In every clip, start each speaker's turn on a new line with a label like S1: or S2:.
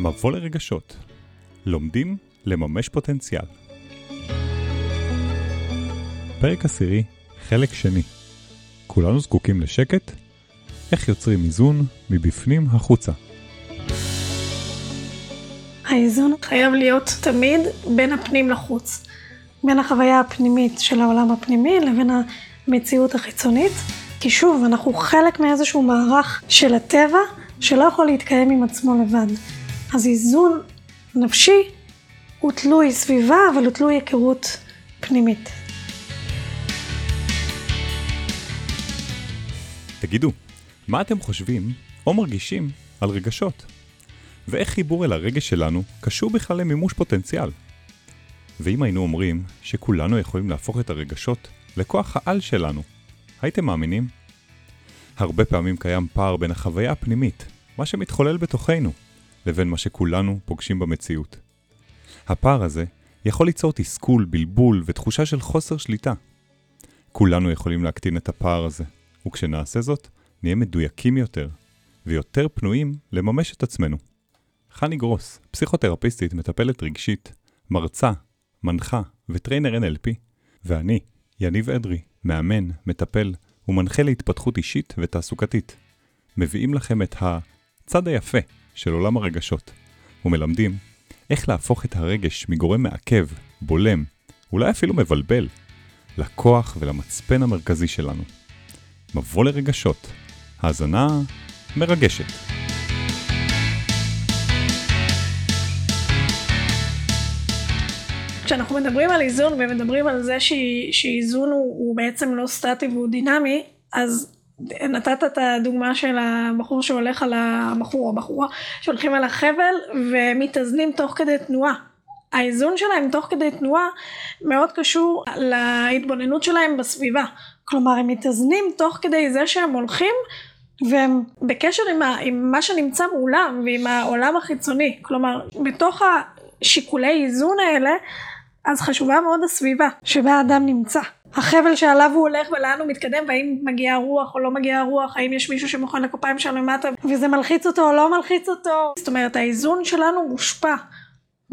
S1: מבוא לרגשות. לומדים לממש פוטנציאל. פרק עשירי, חלק שני. כולנו זקוקים לשקט? איך יוצרים איזון מבפנים החוצה?
S2: האיזון חייב להיות תמיד בין הפנים לחוץ. בין החוויה הפנימית של העולם הפנימי לבין המציאות החיצונית. כי שוב, אנחנו חלק מאיזשהו מערך של הטבע שלא יכול להתקיים עם עצמו לבד. אז איזון נפשי הוא תלוי סביבה, אבל הוא תלוי היכרות פנימית.
S1: תגידו, מה אתם חושבים או מרגישים על רגשות? ואיך חיבור אל הרגש שלנו קשור בכלל למימוש פוטנציאל? ואם היינו אומרים שכולנו יכולים להפוך את הרגשות לכוח העל שלנו, הייתם מאמינים? הרבה פעמים קיים פער בין החוויה הפנימית, מה שמתחולל בתוכנו, לבין מה שכולנו פוגשים במציאות. הפער הזה יכול ליצור תסכול, בלבול ותחושה של חוסר שליטה. כולנו יכולים להקטין את הפער הזה, וכשנעשה זאת, נהיה מדויקים יותר, ויותר פנויים לממש את עצמנו. חני גרוס, פסיכותרפיסטית, מטפלת רגשית, מרצה, מנחה וטריינר NLP, ואני, יניב אדרי, מאמן, מטפל ומנחה להתפתחות אישית ותעסוקתית. מביאים לכם את הצד היפה של עולם הרגשות, ומלמדים איך להפוך את הרגש מגורם מעכב, בולם, אולי אפילו מבלבל, לכוח ולמצפן המרכזי שלנו. מבוא לרגשות, האזנה מרגשת.
S2: כשאנחנו מדברים על איזון ומדברים על זה שאיזון הוא, הוא בעצם לא סטטי והוא דינמי, אז נתת את הדוגמה של הבחור שהולך על הבחור או הבחורה שהולכים על החבל ומתאזנים תוך כדי תנועה. האיזון שלהם תוך כדי תנועה מאוד קשור להתבוננות שלהם בסביבה. כלומר הם מתאזנים תוך כדי זה שהם הולכים והם בקשר עם, ה, עם מה שנמצא מולם ועם העולם החיצוני. כלומר בתוך השיקולי איזון האלה אז חשובה מאוד הסביבה שבה האדם נמצא. החבל שעליו הוא הולך ולאן הוא מתקדם והאם מגיעה רוח או לא מגיעה רוח, האם יש מישהו שמוכן לכפיים שם למטה וזה מלחיץ אותו או לא מלחיץ אותו. זאת אומרת האיזון שלנו מושפע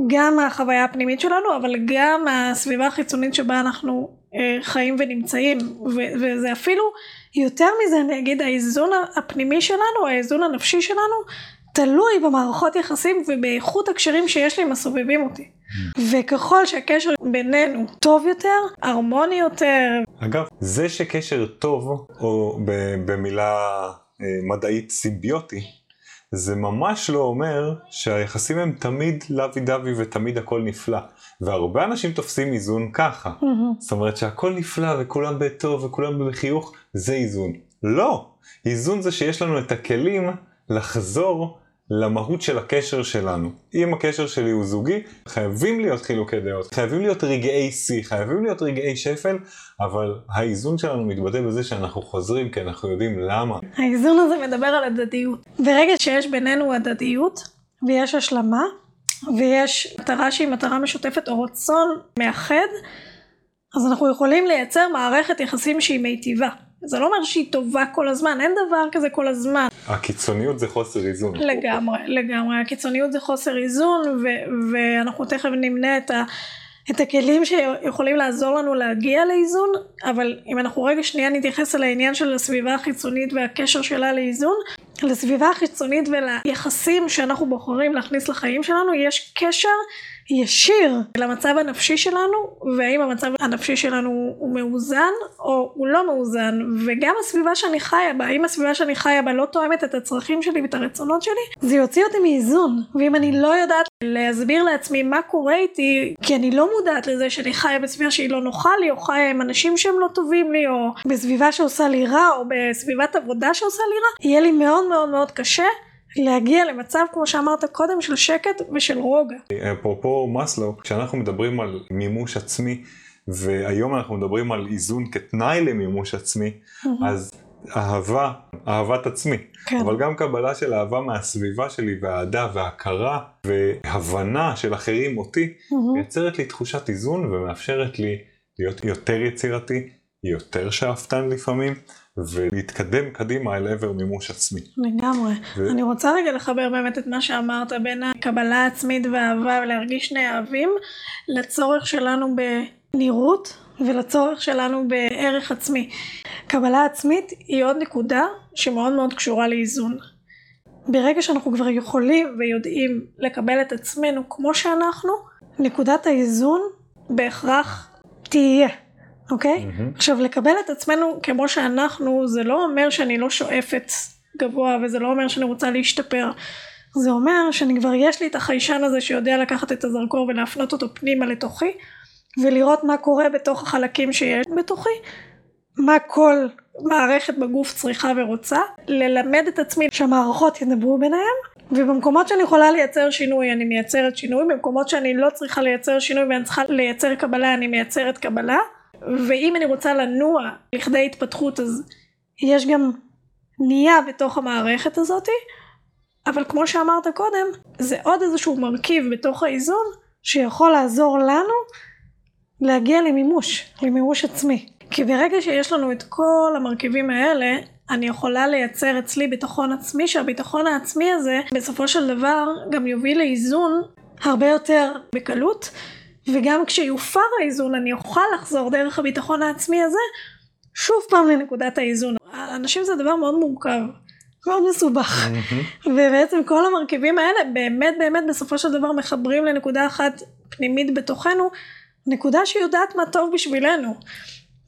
S2: גם מהחוויה הפנימית שלנו אבל גם מהסביבה החיצונית שבה אנחנו אה, חיים ונמצאים ו- וזה אפילו יותר מזה אני אגיד האיזון הפנימי שלנו, האיזון הנפשי שלנו תלוי במערכות יחסים ובאיכות הקשרים שיש לי עם הסובבים אותי. וככל שהקשר בינינו טוב יותר, הרמוני יותר.
S3: אגב, זה שקשר טוב, או במילה אה, מדעית סימביוטי, זה ממש לא אומר שהיחסים הם תמיד לוי דווי ותמיד הכל נפלא. והרבה אנשים תופסים איזון ככה. זאת אומרת שהכל נפלא וכולם בטוב וכולם בחיוך, זה איזון. לא! איזון זה שיש לנו את הכלים לחזור למהות של הקשר שלנו. אם הקשר שלי הוא זוגי, חייבים להיות חילוקי דעות, חייבים להיות רגעי שיא, חייבים להיות רגעי שפל, אבל האיזון שלנו מתבטא בזה שאנחנו חוזרים כי אנחנו יודעים למה.
S2: האיזון הזה מדבר על הדדיות. ברגע שיש בינינו הדדיות, ויש השלמה, ויש מטרה שהיא מטרה משותפת או רצון מאחד, אז אנחנו יכולים לייצר מערכת יחסים שהיא מיטיבה. זה לא אומר שהיא טובה כל הזמן, אין דבר כזה כל הזמן.
S3: הקיצוניות זה חוסר איזון.
S2: לגמרי, לגמרי. הקיצוניות זה חוסר איזון, ו- ואנחנו תכף נמנה את, ה- את הכלים שיכולים לעזור לנו להגיע לאיזון, אבל אם אנחנו רגע שנייה נתייחס על העניין של הסביבה החיצונית והקשר שלה לאיזון, לסביבה החיצונית וליחסים שאנחנו בוחרים להכניס לחיים שלנו, יש קשר ישיר למצב הנפשי שלנו והאם המצב הנפשי שלנו הוא מאוזן או הוא לא מאוזן. וגם הסביבה שאני חיה בה האם הסביבה שאני חיה בה לא תואמת את הצרכים שלי ואת הרצונות שלי זה יוציא אותי מאיזון. ואם אני לא יודעת להסביר לעצמי מה קורה איתי כי אני לא מודעת לזה שאני חיה בסביבה שהיא לא נוחה לי או חיה עם אנשים שהם לא טובים לי או בסביבה שעושה לי רע או בסביבת עבודה שעושה לי רע יהיה לי מאוד מאוד מאוד קשה להגיע למצב כמו שאמרת קודם של שקט ושל רוגע.
S3: אפרופו מאסלו, כשאנחנו מדברים על מימוש עצמי והיום אנחנו מדברים על איזון כתנאי למימוש עצמי, אז אהבה, אהבת עצמי, כן. אבל גם קבלה של אהבה מהסביבה שלי ואהדה והכרה והבנה של אחרים אותי, מייצרת לי תחושת איזון ומאפשרת לי להיות יותר יצירתי, יותר שאפתן לפעמים, ולהתקדם קדימה אל עבר מימוש עצמי.
S2: לגמרי.
S3: ו-
S2: אני רוצה רגע לחבר באמת את מה שאמרת בין הקבלה העצמית והאהבה ולהרגיש שני אהבים, לצורך שלנו בנראות ולצורך שלנו בערך עצמי. קבלה עצמית היא עוד נקודה שמאוד מאוד קשורה לאיזון. ברגע שאנחנו כבר יכולים ויודעים לקבל את עצמנו כמו שאנחנו, נקודת האיזון בהכרח תהיה, אוקיי?
S3: מהמם.
S2: עכשיו לקבל את עצמנו כמו שאנחנו זה לא אומר שאני לא שואפת גבוה וזה לא אומר שאני רוצה להשתפר זה אומר שאני כבר יש לי את החיישן הזה שיודע לקחת את הזרקור ולהפנות אותו פנימה לתוכי ולראות מה קורה בתוך החלקים שיש בתוכי מה כל מערכת בגוף צריכה ורוצה ללמד את עצמי שהמערכות ידברו ביניהם ובמקומות שאני יכולה לייצר שינוי אני מייצרת שינוי במקומות שאני לא צריכה לייצר שינוי ואני צריכה לייצר קבלה אני מייצרת קבלה ואם אני רוצה לנוע לכדי התפתחות אז יש גם נייה בתוך המערכת הזאתי. אבל כמו שאמרת קודם זה עוד איזשהו מרכיב בתוך האיזון שיכול לעזור לנו להגיע למימוש, למימוש עצמי. כי ברגע שיש לנו את כל המרכיבים האלה אני יכולה לייצר אצלי ביטחון עצמי שהביטחון העצמי הזה בסופו של דבר גם יוביל לאיזון הרבה יותר בקלות וגם כשיופר האיזון אני אוכל לחזור דרך הביטחון העצמי הזה שוב פעם לנקודת האיזון. אנשים זה דבר מאוד מורכב, מאוד מסובך. ובעצם כל המרכיבים האלה באמת באמת בסופו של דבר מחברים לנקודה אחת פנימית בתוכנו, נקודה שיודעת מה טוב בשבילנו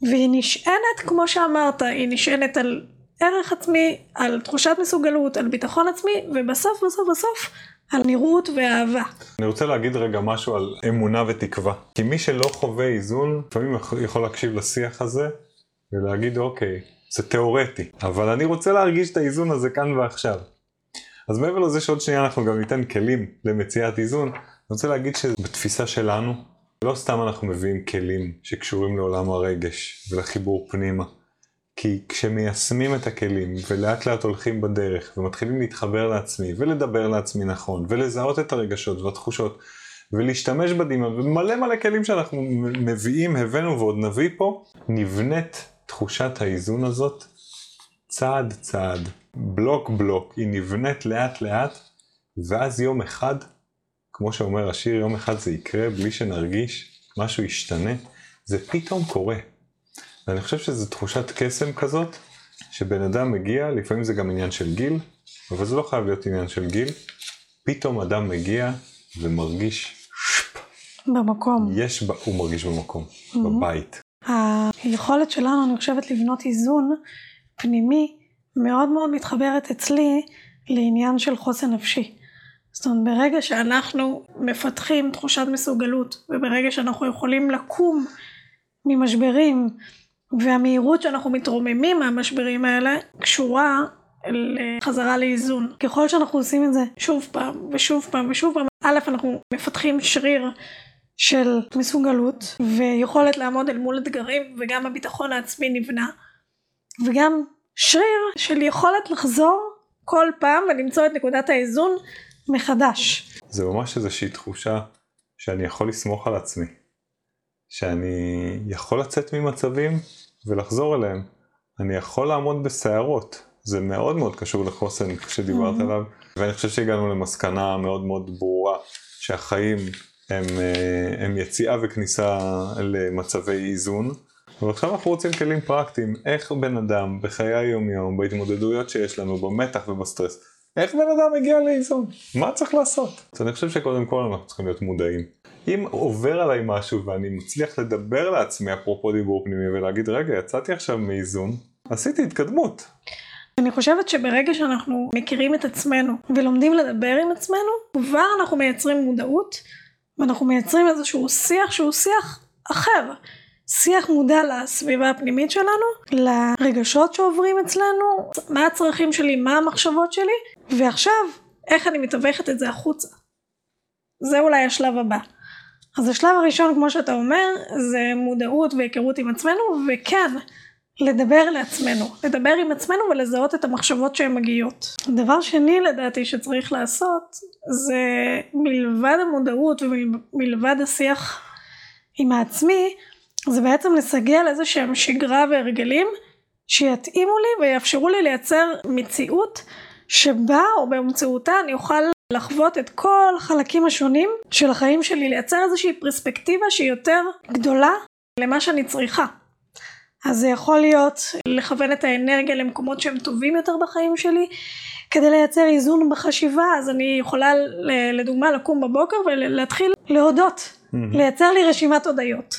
S2: והיא נשענת כמו שאמרת, היא נשענת על ערך עצמי, על תחושת מסוגלות, על ביטחון עצמי ובסוף בסוף בסוף על נראות ואהבה.
S3: אני רוצה להגיד רגע משהו על אמונה ותקווה. כי מי שלא חווה איזון, לפעמים יכול- להקשיב לשיח הזה ולהגיד אוקיי, זה תיאורטי, אבל אני רוצה להרגיש את האיזון הזה כאן ועכשיו. אז מעבר לזה שעוד שנייה אנחנו גם ניתן כלים למציאת איזון, אני רוצה להגיד שבתפיסה שלנו, לא סתם אנחנו מביאים כלים שקשורים לעולם הרגש ולחיבור פנימה. כי כשמיישמים את הכלים ולאט לאט הולכים בדרך ומתחילים להתחבר לעצמי ולדבר לעצמי נכון ולזהות את הרגשות והתחושות ולהשתמש בדמעה ומלא מלא כלים שאנחנו מביאים, הבאנו ועוד נביא פה, נבנית תחושת האיזון הזאת צעד צעד, בלוק בלוק, היא נבנית לאט לאט ואז יום אחד, כמו שאומר השיר, יום אחד זה יקרה בלי שנרגיש, משהו ישתנה, זה פתאום קורה. ואני חושב שזו תחושת קסם כזאת, שבן אדם מגיע, לפעמים זה גם עניין של גיל, אבל זה לא חייב להיות עניין של גיל, פתאום אדם מגיע ומרגיש,
S2: במקום.
S3: יש, הוא מרגיש במקום,
S2: Mhm.
S3: בבית.
S2: היכולת שלנו אני חושבת לבנות איזון פנימי מאוד מאוד מתחברת אצלי לעניין של חוסן נפשי. זאת אומרת ברגע שאנחנו מפתחים תחושת מסוגלות וברגע שאנחנו יכולים לקום ממשברים והמהירות שאנחנו מתרוממים מהמשברים האלה קשורה לחזרה לאיזון. ככל שאנחנו עושים את זה שוב פעם ושוב פעם ושוב פעם, א' אנחנו מפתחים שריר של מסוגלות ויכולת לעמוד אל מול אתגרים וגם הביטחון העצמי נבנה וגם שריר של יכולת לחזור כל פעם ולמצוא את נקודת האיזון מחדש.
S3: זה ממש איזושהי תחושה שאני יכול לסמוך על עצמי. שאני יכול לצאת ממצבים ולחזור אליהם. אני יכול לעמוד בסערות. זה מאוד מאוד קשור לחוסן שדיברת
S2: Mhm.
S3: עליו. ואני חושב שהגענו למסקנה מאוד מאוד ברורה שהחיים הם, אה, הם יציאה וכניסה למצבי איזון. ועכשיו אנחנו רוצים כלים פרקטיים, איך בן אדם בחיי היום יום, בהתמודדויות שיש לנו, במתח ובסטרס, איך בן אדם מגיע לאיזון? מה צריך לעשות? אז אני חושב שקודם כל אנחנו צריכים להיות מודעים. אם עובר עליי משהו ואני מצליח לדבר לעצמי אפרופו דיבור פנימי ולהגיד רגע יצאתי עכשיו מאיזון, עשיתי התקדמות.
S2: אני חושבת שברגע שאנחנו מכירים את עצמנו ולומדים לדבר עם עצמנו, כבר אנחנו מייצרים מודעות ואנחנו מייצרים איזשהו שיח שהוא שיח אחר. שיח מודע לסביבה הפנימית שלנו, לרגשות שעוברים אצלנו, מה הצרכים שלי, מה המחשבות שלי, ועכשיו, איך אני מתווכת את זה החוצה. זה אולי השלב הבא. אז השלב הראשון, כמו שאתה אומר, זה מודעות והיכרות עם עצמנו, וכן, לדבר לעצמנו, לדבר עם עצמנו ולזהות את המחשבות שהן מגיעות. דבר שני לדעתי שצריך לעשות זה מלבד המודעות ומלבד השיח עם העצמי זה בעצם לסגל איזה שהם שגרה והרגלים שיתאימו לי ויאפשרו לי לייצר מציאות שבה או באמצעותה אני אוכל לחוות את כל החלקים השונים של החיים שלי, לייצר איזושהי פרספקטיבה שהיא יותר גדולה למה שאני צריכה. אז זה יכול להיות לכוון את האנרגיה למקומות שהם טובים יותר בחיים שלי, כדי לייצר איזון בחשיבה, אז אני יכולה לדוגמה לקום בבוקר ולהתחיל להודות, mm-hmm. לייצר לי רשימת הודיות.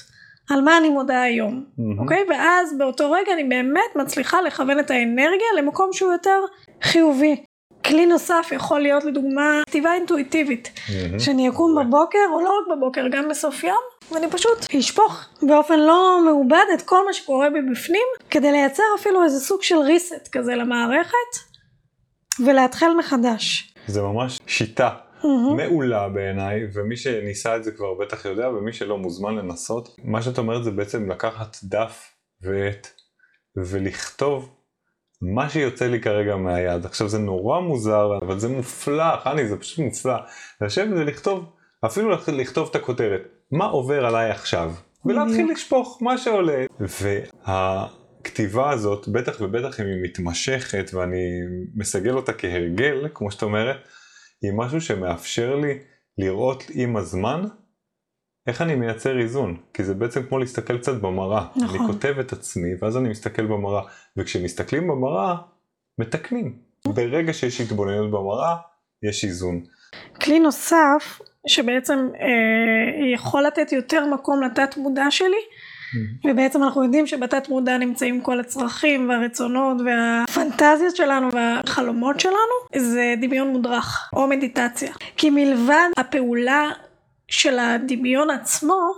S2: על מה אני מודה היום, mm-hmm. אוקיי? ואז באותו רגע אני באמת מצליחה לכוון את האנרגיה למקום שהוא יותר חיובי. כלי נוסף יכול להיות לדוגמה כתיבה אינטואיטיבית, mm-hmm. שאני אקום בבוקר, או לא רק בבוקר, גם בסוף יום, ואני פשוט אשפוך באופן לא מעובד את כל מה שקורה בי בפנים, כדי לייצר אפילו איזה סוג של reset כזה למערכת, ולהתחיל מחדש.
S3: זה ממש שיטה mm-hmm. מעולה בעיניי, ומי שניסה את זה כבר בטח יודע, ומי שלא מוזמן לנסות. מה שאת אומרת זה בעצם לקחת דף ועט ולכתוב מה שיוצא לי כרגע מהיד. עכשיו זה נורא מוזר, אבל זה מופלא, חני, זה פשוט מופלא. לשבת ולכתוב, אפילו לכתוב את הכותרת, מה עובר עליי עכשיו? ולהתחיל לשפוך מה שעולה. והכתיבה הזאת, בטח ובטח אם היא מתמשכת, ואני מסגל אותה כהרגל, כמו שאת אומרת, היא משהו שמאפשר לי לראות עם הזמן איך אני מייצר איזון, כי זה בעצם כמו להסתכל קצת במראה. נכון. אני כותב את עצמי ואז אני מסתכל במראה, וכשמסתכלים במראה, מתקנים. ברגע שיש התבוננות במראה, יש איזון.
S2: כלי נוסף שבעצם אה, יכול לתת יותר מקום לתת מודע שלי, Mm-hmm. ובעצם אנחנו יודעים שבתת מודע נמצאים כל הצרכים והרצונות והפנטזיות שלנו והחלומות שלנו זה דמיון מודרך או מדיטציה כי מלבד הפעולה של הדמיון עצמו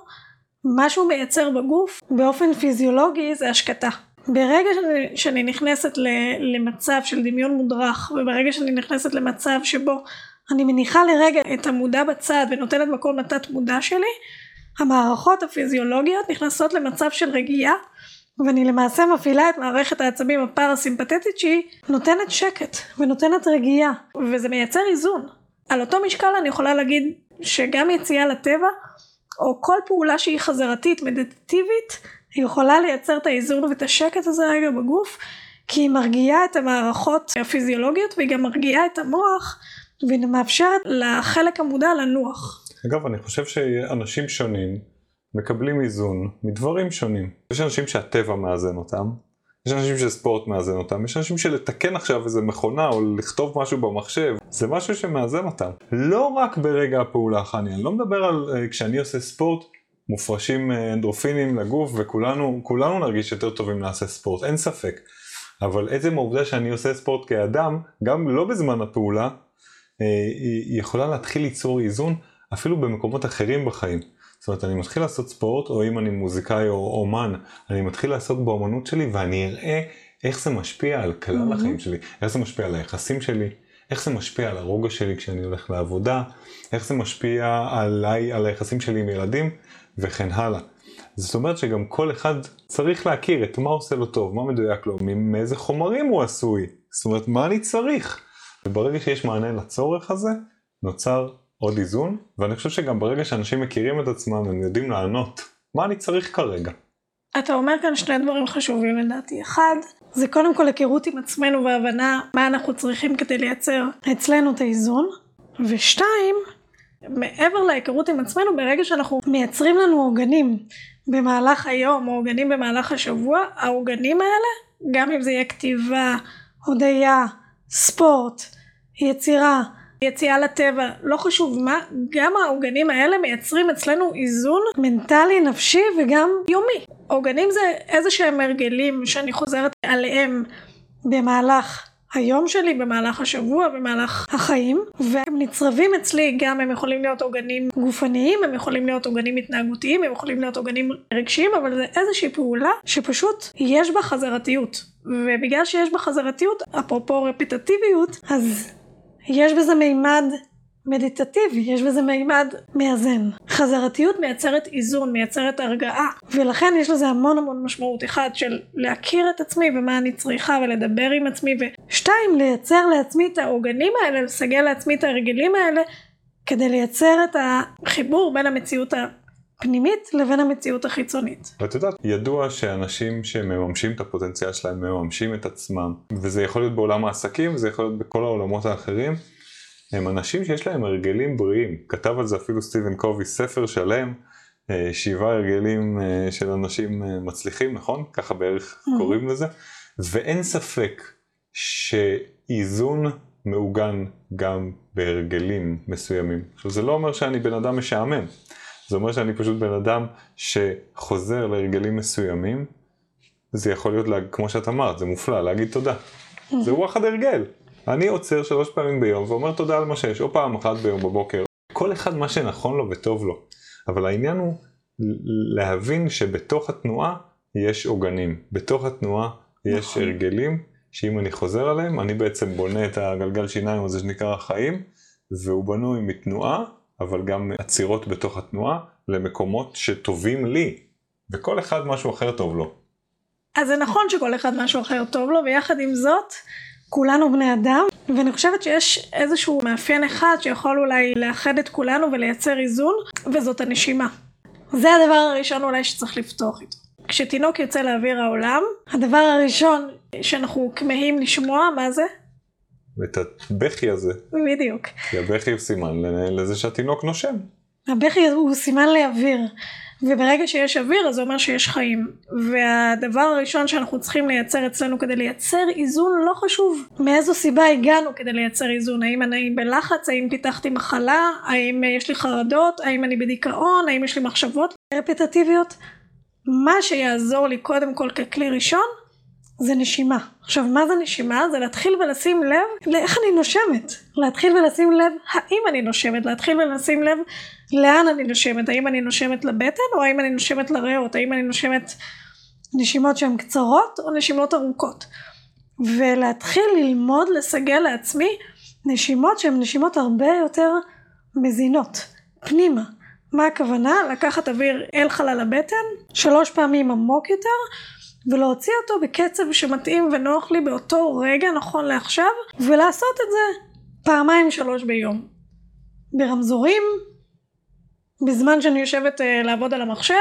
S2: מה שהוא מייצר בגוף באופן פיזיולוגי זה השקטה ברגע שאני, שאני נכנסת למצב של דמיון מודרך וברגע שאני נכנסת למצב שבו אני מניחה לרגע את המודע בצד ונותנת מקום לתת מודע שלי המערכות הפיזיולוגיות נכנסות למצב של רגיעה ואני למעשה מפעילה את מערכת העצבים הפרסימפטית שהיא נותנת שקט ונותנת רגיעה וזה מייצר איזון. על אותו משקל אני יכולה להגיד שגם יציאה לטבע או כל פעולה שהיא חזרתית מדיטטיבית היא יכולה לייצר את האיזון ואת השקט הזה רגע בגוף כי היא מרגיעה את המערכות הפיזיולוגיות והיא גם מרגיעה את המוח והיא מאפשרת לחלק המודע לנוח.
S3: אגב, אני חושב שאנשים שונים מקבלים איזון מדברים שונים. יש אנשים שהטבע מאזן אותם, יש אנשים שספורט מאזן אותם, יש אנשים שלתקן עכשיו איזה מכונה או לכתוב משהו במחשב, זה משהו שמאזן אותם. לא רק ברגע הפעולה, חני, אני לא מדבר על uh, כשאני עושה ספורט, מופרשים uh, אנדרופינים לגוף וכולנו נרגיש יותר טובים לעשות ספורט, אין ספק. אבל עצם העובדה שאני עושה ספורט כאדם, גם לא בזמן הפעולה, uh, היא יכולה להתחיל ליצור איזון אפילו במקומות אחרים בחיים. זאת אומרת, אני מתחיל לעשות ספורט, או אם אני מוזיקאי או אומן, אני מתחיל לעסוק באומנות שלי ואני אראה איך זה משפיע על כלל mm-hmm. החיים שלי, איך זה משפיע על היחסים שלי, איך זה משפיע על הרוגע שלי כשאני הולך לעבודה, איך זה משפיע עליי, על היחסים שלי עם ילדים, וכן הלאה. זאת אומרת שגם כל אחד צריך להכיר את מה עושה לו טוב, מה מדויק לו, מאיזה חומרים הוא עשוי, זאת אומרת, מה אני צריך. וברגע שיש מענה לצורך הזה, נוצר עוד איזון, ואני חושב שגם ברגע שאנשים מכירים את עצמם הם יודעים לענות מה אני צריך כרגע.
S2: אתה אומר כאן שני דברים חשובים לדעתי. אחד, זה קודם כל היכרות עם עצמנו והבנה מה אנחנו צריכים כדי לייצר אצלנו את האיזון. ושתיים, מעבר להיכרות עם עצמנו, ברגע שאנחנו מייצרים לנו עוגנים במהלך היום או עוגנים במהלך השבוע, העוגנים האלה, גם אם זה יהיה כתיבה, הודיה, ספורט, יצירה, יציאה לטבע, לא חשוב מה, גם העוגנים האלה מייצרים אצלנו איזון מנטלי, נפשי וגם יומי. עוגנים זה איזה שהם הרגלים שאני חוזרת עליהם במהלך היום שלי, במהלך השבוע, במהלך החיים, והם נצרבים אצלי, גם הם יכולים להיות עוגנים גופניים, הם יכולים להיות עוגנים התנהגותיים, הם יכולים להיות עוגנים רגשיים, אבל זה איזושהי פעולה שפשוט יש בה חזרתיות. ובגלל שיש בה חזרתיות, אפרופו רפיטטיביות, אז יש בזה מימד מדיטטיבי, יש בזה מימד מאזן. חזרתיות מייצרת איזון, מייצרת הרגעה, ולכן יש לזה המון המון משמעות. אחד, של להכיר את עצמי ומה אני צריכה ולדבר עם עצמי, ושתיים, לייצר לעצמי את העוגנים האלה, לסגל לעצמי את ההרגלים האלה, כדי לייצר את החיבור בין המציאות הפנימית לבין המציאות החיצונית.
S3: ואת יודעת, ידוע שאנשים שמממשים את הפוטנציאל שלהם מממשים את עצמם, וזה יכול להיות בעולם העסקים, וזה יכול להיות בכל העולמות האחרים, הם אנשים שיש להם הרגלים בריאים. כתב על זה אפילו סטיבן קובי ספר שלם, אה, שבעה הרגלים אה, של אנשים אה, מצליחים, נכון? ככה בערך
S2: Mhm.
S3: קוראים לזה. ואין ספק שאיזון מעוגן גם בהרגלים מסוימים. עכשיו זה לא אומר שאני בן אדם משעמם, זה אומר שאני פשוט בן אדם שחוזר להרגלים מסוימים, זה יכול להיות, לה- כמו שאת אמרת, זה מופלא, להגיד תודה. זה וואחד הרגל. אני עוצר שלוש פעמים ביום ואומר תודה על מה שיש, או פעם אחת ביום בבוקר. כל אחד מה שנכון לו וטוב לו. אבל העניין הוא להבין שבתוך התנועה יש עוגנים. בתוך התנועה יש
S2: נכון.
S3: הרגלים, שאם אני חוזר עליהם, אני בעצם בונה את הגלגל שיניים הזה שנקרא החיים, והוא בנוי מתנועה, אבל גם עצירות בתוך התנועה, למקומות שטובים לי. וכל אחד משהו אחר טוב לו.
S2: אז זה נכון שכל אחד משהו אחר טוב לו, ויחד עם זאת, כולנו בני אדם, ואני חושבת שיש איזשהו מאפיין אחד שיכול אולי לאחד את כולנו ולייצר איזון, וזאת הנשימה. זה הדבר הראשון אולי שצריך לפתוח איתו. כשתינוק יוצא לאוויר העולם, הדבר הראשון שאנחנו כמהים לשמוע, מה זה?
S3: את הבכי הזה,
S2: בדיוק.
S3: כי הבכי הוא סימן לזה שהתינוק נושם.
S2: הבכי הוא סימן לאוויר, וברגע שיש אוויר אז זה אומר שיש חיים. והדבר הראשון שאנחנו צריכים לייצר אצלנו כדי לייצר איזון לא חשוב מאיזו סיבה הגענו כדי לייצר איזון, האם אני בלחץ, האם פיתחתי מחלה, האם יש לי חרדות, האם אני בדיכאון, האם יש לי מחשבות רפטטיביות. מה שיעזור לי קודם כל ככלי ראשון זה נשימה. עכשיו מה זה נשימה? זה להתחיל ולשים לב לאיך אני נושמת. להתחיל ולשים לב האם אני נושמת. להתחיל ולשים לב לאן אני נושמת. האם אני נושמת לבטן או האם אני נושמת לריאות. האם אני נושמת נשימות שהן קצרות או נשימות ארוכות. ולהתחיל ללמוד לסגל לעצמי נשימות שהן נשימות הרבה יותר מזינות. פנימה. מה הכוונה? לקחת אוויר אל חלל הבטן שלוש פעמים עמוק יותר ולהוציא אותו בקצב שמתאים ונוח לי באותו רגע נכון לעכשיו ולעשות את זה פעמיים שלוש ביום. ברמזורים, בזמן שאני יושבת uh, לעבוד על המחשב,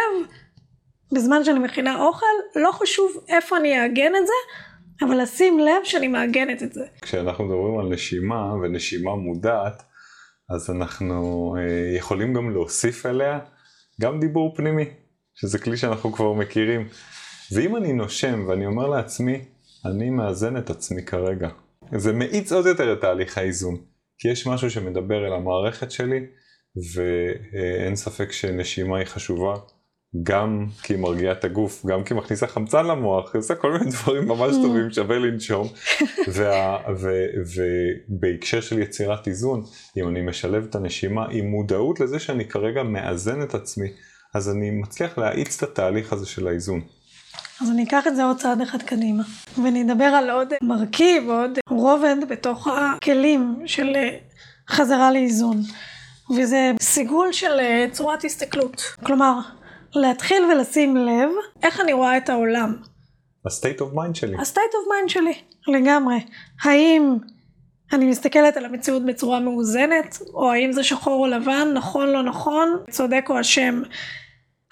S2: בזמן שאני מכינה אוכל, לא חשוב איפה אני אעגן את זה, אבל לשים לב שאני מעגנת את זה.
S3: כשאנחנו מדברים על נשימה ונשימה מודעת, אז אנחנו אה, יכולים גם להוסיף אליה גם דיבור פנימי, שזה כלי שאנחנו כבר מכירים. ואם אני נושם ואני אומר לעצמי, אני מאזן את עצמי כרגע, זה מאיץ עוד יותר את תהליך האיזון. כי יש משהו שמדבר אל המערכת שלי, ואין ספק שנשימה היא חשובה, גם כי היא מרגיעה את הגוף, גם כי היא מכניסה חמצן למוח, היא עושה כל מיני דברים ממש טובים, שווה לנשום. ובהקשר של יצירת איזון, אם אני משלב את הנשימה עם מודעות לזה שאני כרגע מאזן את עצמי, אז אני מצליח להאיץ את התהליך הזה של האיזון.
S2: אז אני אקח את זה עוד צעד אחד קדימה, ונדבר על עוד מרכיב, עוד רובד בתוך הכלים של אה, חזרה לאיזון, וזה סיגול של אה, צורת הסתכלות. כלומר, להתחיל ולשים לב איך אני רואה את העולם.
S3: ה-state of mind שלי.
S2: ה-state of mind שלי, לגמרי. האם אני מסתכלת על המציאות בצורה מאוזנת, או האם זה שחור או לבן, נכון לא נכון, צודק או אשם.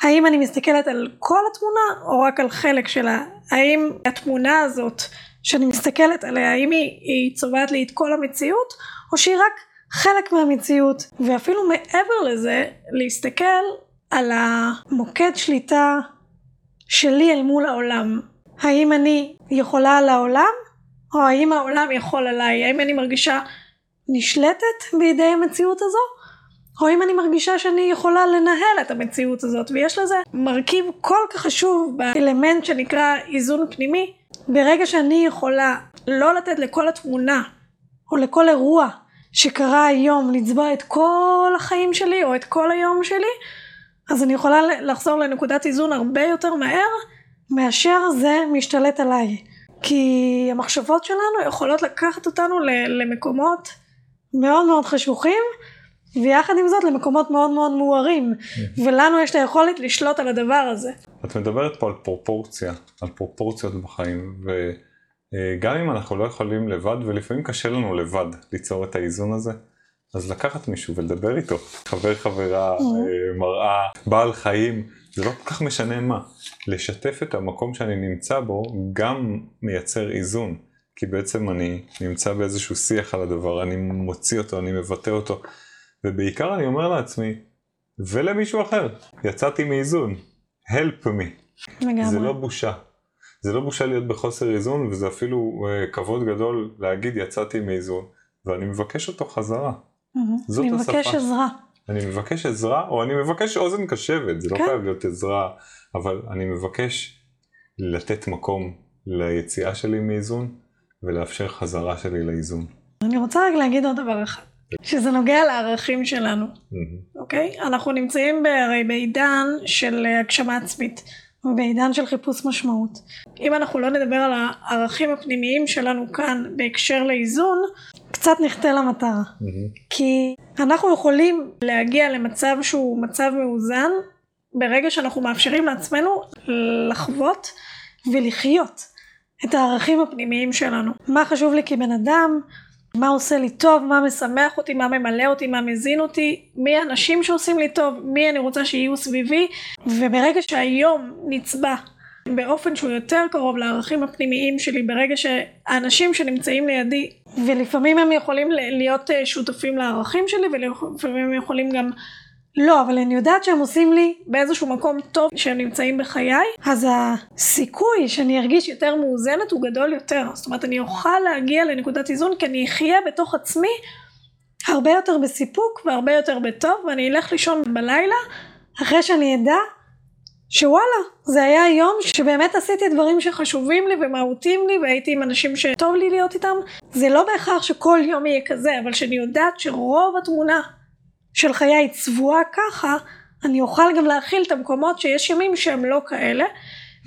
S2: האם אני מסתכלת על כל התמונה, או רק על חלק שלה? האם התמונה הזאת שאני מסתכלת עליה, האם היא, היא צובעת לי את כל המציאות, או שהיא רק חלק מהמציאות? ואפילו מעבר לזה, להסתכל על המוקד שליטה שלי אל מול העולם. האם אני יכולה על העולם, או האם העולם יכול עליי? האם אני מרגישה נשלטת בידי המציאות הזו? או אם אני מרגישה שאני יכולה לנהל את המציאות הזאת, ויש לזה מרכיב כל כך חשוב באלמנט שנקרא איזון פנימי, ברגע שאני יכולה לא לתת לכל התמונה, או לכל אירוע שקרה היום לצבוע את כל החיים שלי, או את כל היום שלי, אז אני יכולה לחזור לנקודת איזון הרבה יותר מהר, מאשר זה משתלט עליי. כי המחשבות שלנו יכולות לקחת אותנו למקומות מאוד מאוד חשוכים, ויחד עם זאת למקומות מאוד מאוד מוארים, ולנו יש את היכולת לשלוט על הדבר הזה.
S3: את מדברת פה על פרופורציה, על פרופורציות בחיים, וגם אם אנחנו לא יכולים לבד, ולפעמים קשה לנו לבד ליצור את האיזון הזה, אז לקחת מישהו ולדבר איתו. חבר חברה, אה, מראה, בעל חיים, זה לא כל כך משנה מה. לשתף את המקום שאני נמצא בו גם מייצר איזון. כי בעצם אני נמצא באיזשהו שיח על הדבר, אני מוציא אותו, אני מבטא אותו. ובעיקר אני אומר לעצמי, ולמישהו אחר, יצאתי מאיזון, help me.
S2: לגמרי.
S3: זה לא בושה. זה לא בושה להיות בחוסר איזון, וזה אפילו uh, כבוד גדול להגיד יצאתי מאיזון, ואני מבקש אותו חזרה.
S2: מהמם.
S3: זאת
S2: אני מבקש
S3: השפה.
S2: עזרה.
S3: אני מבקש עזרה, או אני מבקש אוזן קשבת, זה לא
S2: כן.
S3: חייב להיות עזרה, אבל אני מבקש לתת מקום ליציאה שלי מאיזון, ולאפשר חזרה שלי לאיזון.
S2: אני רוצה רק להגיד עוד דבר אחד, שזה נוגע לערכים שלנו. אוקיי? אנחנו נמצאים הרי בעידן של אה, הגשמה עצמית, ובעידן של חיפוש משמעות. אם אנחנו לא נדבר על הערכים הפנימיים שלנו כאן בהקשר לאיזון, קצת נחטא למטרה.
S3: מהמם.
S2: כי אנחנו יכולים להגיע למצב שהוא מצב מאוזן ברגע שאנחנו מאפשרים לעצמנו לחוות ולחיות את הערכים הפנימיים שלנו. מה חשוב לי כבן אדם, מה עושה לי טוב, מה משמח אותי, מה ממלא אותי, מה מזין אותי, מי האנשים שעושים לי טוב, מי אני רוצה שיהיו סביבי, וברגע שהיום נצבע באופן שהוא יותר קרוב לערכים הפנימיים שלי, ברגע שהאנשים שנמצאים לידי, ולפעמים הם יכולים להיות אה, שותפים לערכים שלי, ולפעמים הם יכולים גם לא, אבל אני יודעת שהם עושים לי באיזשהו מקום טוב שהם נמצאים בחיי, אז הסיכוי שאני ארגיש יותר מאוזנת הוא גדול יותר. זאת אומרת, אני אוכל להגיע לנקודת איזון כי אני אחיה בתוך עצמי הרבה יותר בסיפוק והרבה יותר בטוב, ואני אלך לישון בלילה אחרי שאני אדע שוואלה, זה היה יום שבאמת עשיתי דברים שחשובים לי ומהותיים לי והייתי עם אנשים שטוב לי להיות איתם. זה לא בהכרח שכל יום יהיה כזה, אבל שאני יודעת שרוב התמונה של חיי צבועה ככה, אני אוכל גם להכיל את המקומות שיש ימים שהם לא כאלה,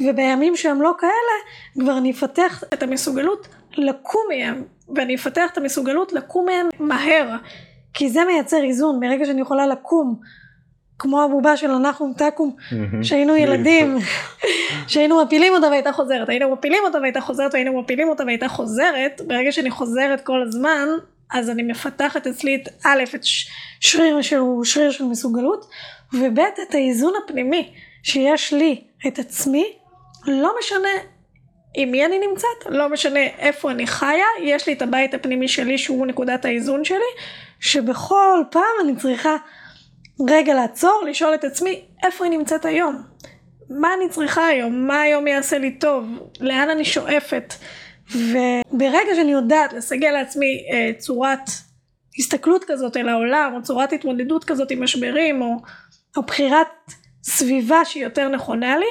S2: ובימים שהם לא כאלה, כבר אני אפתח את המסוגלות לקום מהם, ואני אפתח את המסוגלות לקום מהם מהר, כי זה מייצר איזון, ברגע שאני יכולה לקום, כמו הבובה של אנחנו תקום. שהיינו ילדים, שהיינו מפילים אותה והייתה חוזרת, היינו מפילים אותה והייתה חוזרת, והיינו מפילים אותה והייתה חוזרת, ברגע שאני חוזרת כל הזמן, אז אני מפתחת אצלי את א', את שריר שהוא שריר של מסוגלות, וב', את האיזון הפנימי שיש לי את עצמי, לא משנה עם מי אני נמצאת, לא משנה איפה אני חיה, יש לי את הבית הפנימי שלי שהוא נקודת האיזון שלי, שבכל פעם אני צריכה רגע לעצור, לשאול את עצמי איפה היא נמצאת היום, מה אני צריכה היום, מה היום יעשה לי טוב, לאן אני שואפת, וברגע שאני יודעת לסגל לעצמי אה, צורת הסתכלות כזאת אל העולם, או צורת התמודדות כזאת עם משברים, או, או בחירת סביבה שהיא יותר נכונה לי,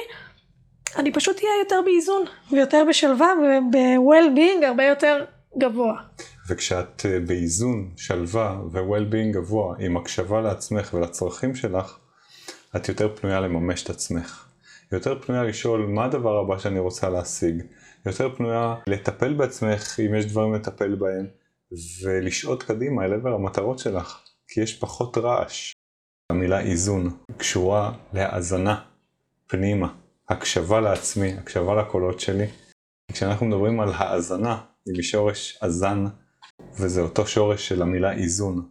S2: אני פשוט אהיה יותר באיזון, ויותר בשלווה, וב-well-being הרבה יותר גבוה.
S3: וכשאת אה, באיזון, שלווה ו-well-being גבוה, עם הקשבה לעצמך ולצרכים שלך, את יותר פנויה לממש את עצמך. יותר פנויה לשאול מה הדבר הבא שאני רוצה להשיג. יותר פנויה לטפל בעצמך אם יש דברים לטפל בהם, ולשעוט קדימה אל עבר המטרות שלך, כי יש פחות רעש. המילה איזון קשורה להאזנה פנימה, הקשבה לעצמי, הקשבה לקולות שלי. כשאנחנו מדברים על האזנה, היא משורש אזן, וזה אותו שורש של המילה איזון.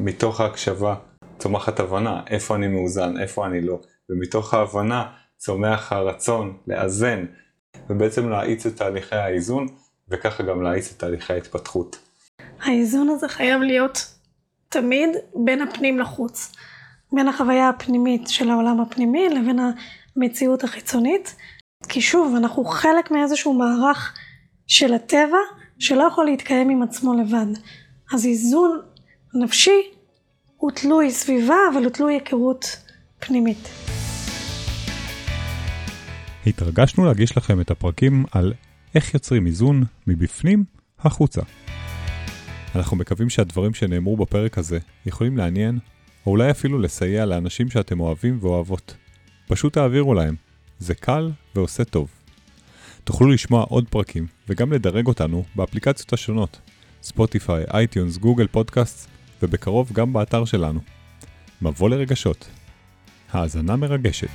S3: מתוך ההקשבה צומחת הבנה איפה אני מאוזן, איפה אני לא, ומתוך ההבנה צומח הרצון לאזן, ובעצם להאיץ את תהליכי האיזון, וככה גם להאיץ את תהליכי ההתפתחות.
S2: האיזון הזה חייב להיות תמיד בין הפנים לחוץ. בין החוויה הפנימית של העולם הפנימי לבין המציאות החיצונית. כי שוב, אנחנו חלק מאיזשהו מערך של הטבע שלא יכול להתקיים עם עצמו לבד. אז איזון נפשי הוא תלוי סביבה, אבל הוא תלוי היכרות פנימית.
S1: התרגשנו להגיש לכם את הפרקים על איך יוצרים איזון מבפנים החוצה. אנחנו מקווים שהדברים שנאמרו בפרק הזה יכולים לעניין, או אולי אפילו לסייע לאנשים שאתם אוהבים ואוהבות. פשוט תעבירו להם, זה קל ועושה טוב. תוכלו לשמוע עוד פרקים וגם לדרג אותנו באפליקציות השונות, ספוטיפיי, iTunes, גוגל פודקאסט, ובקרוב גם באתר שלנו. מבוא לרגשות. האזנה מרגשת.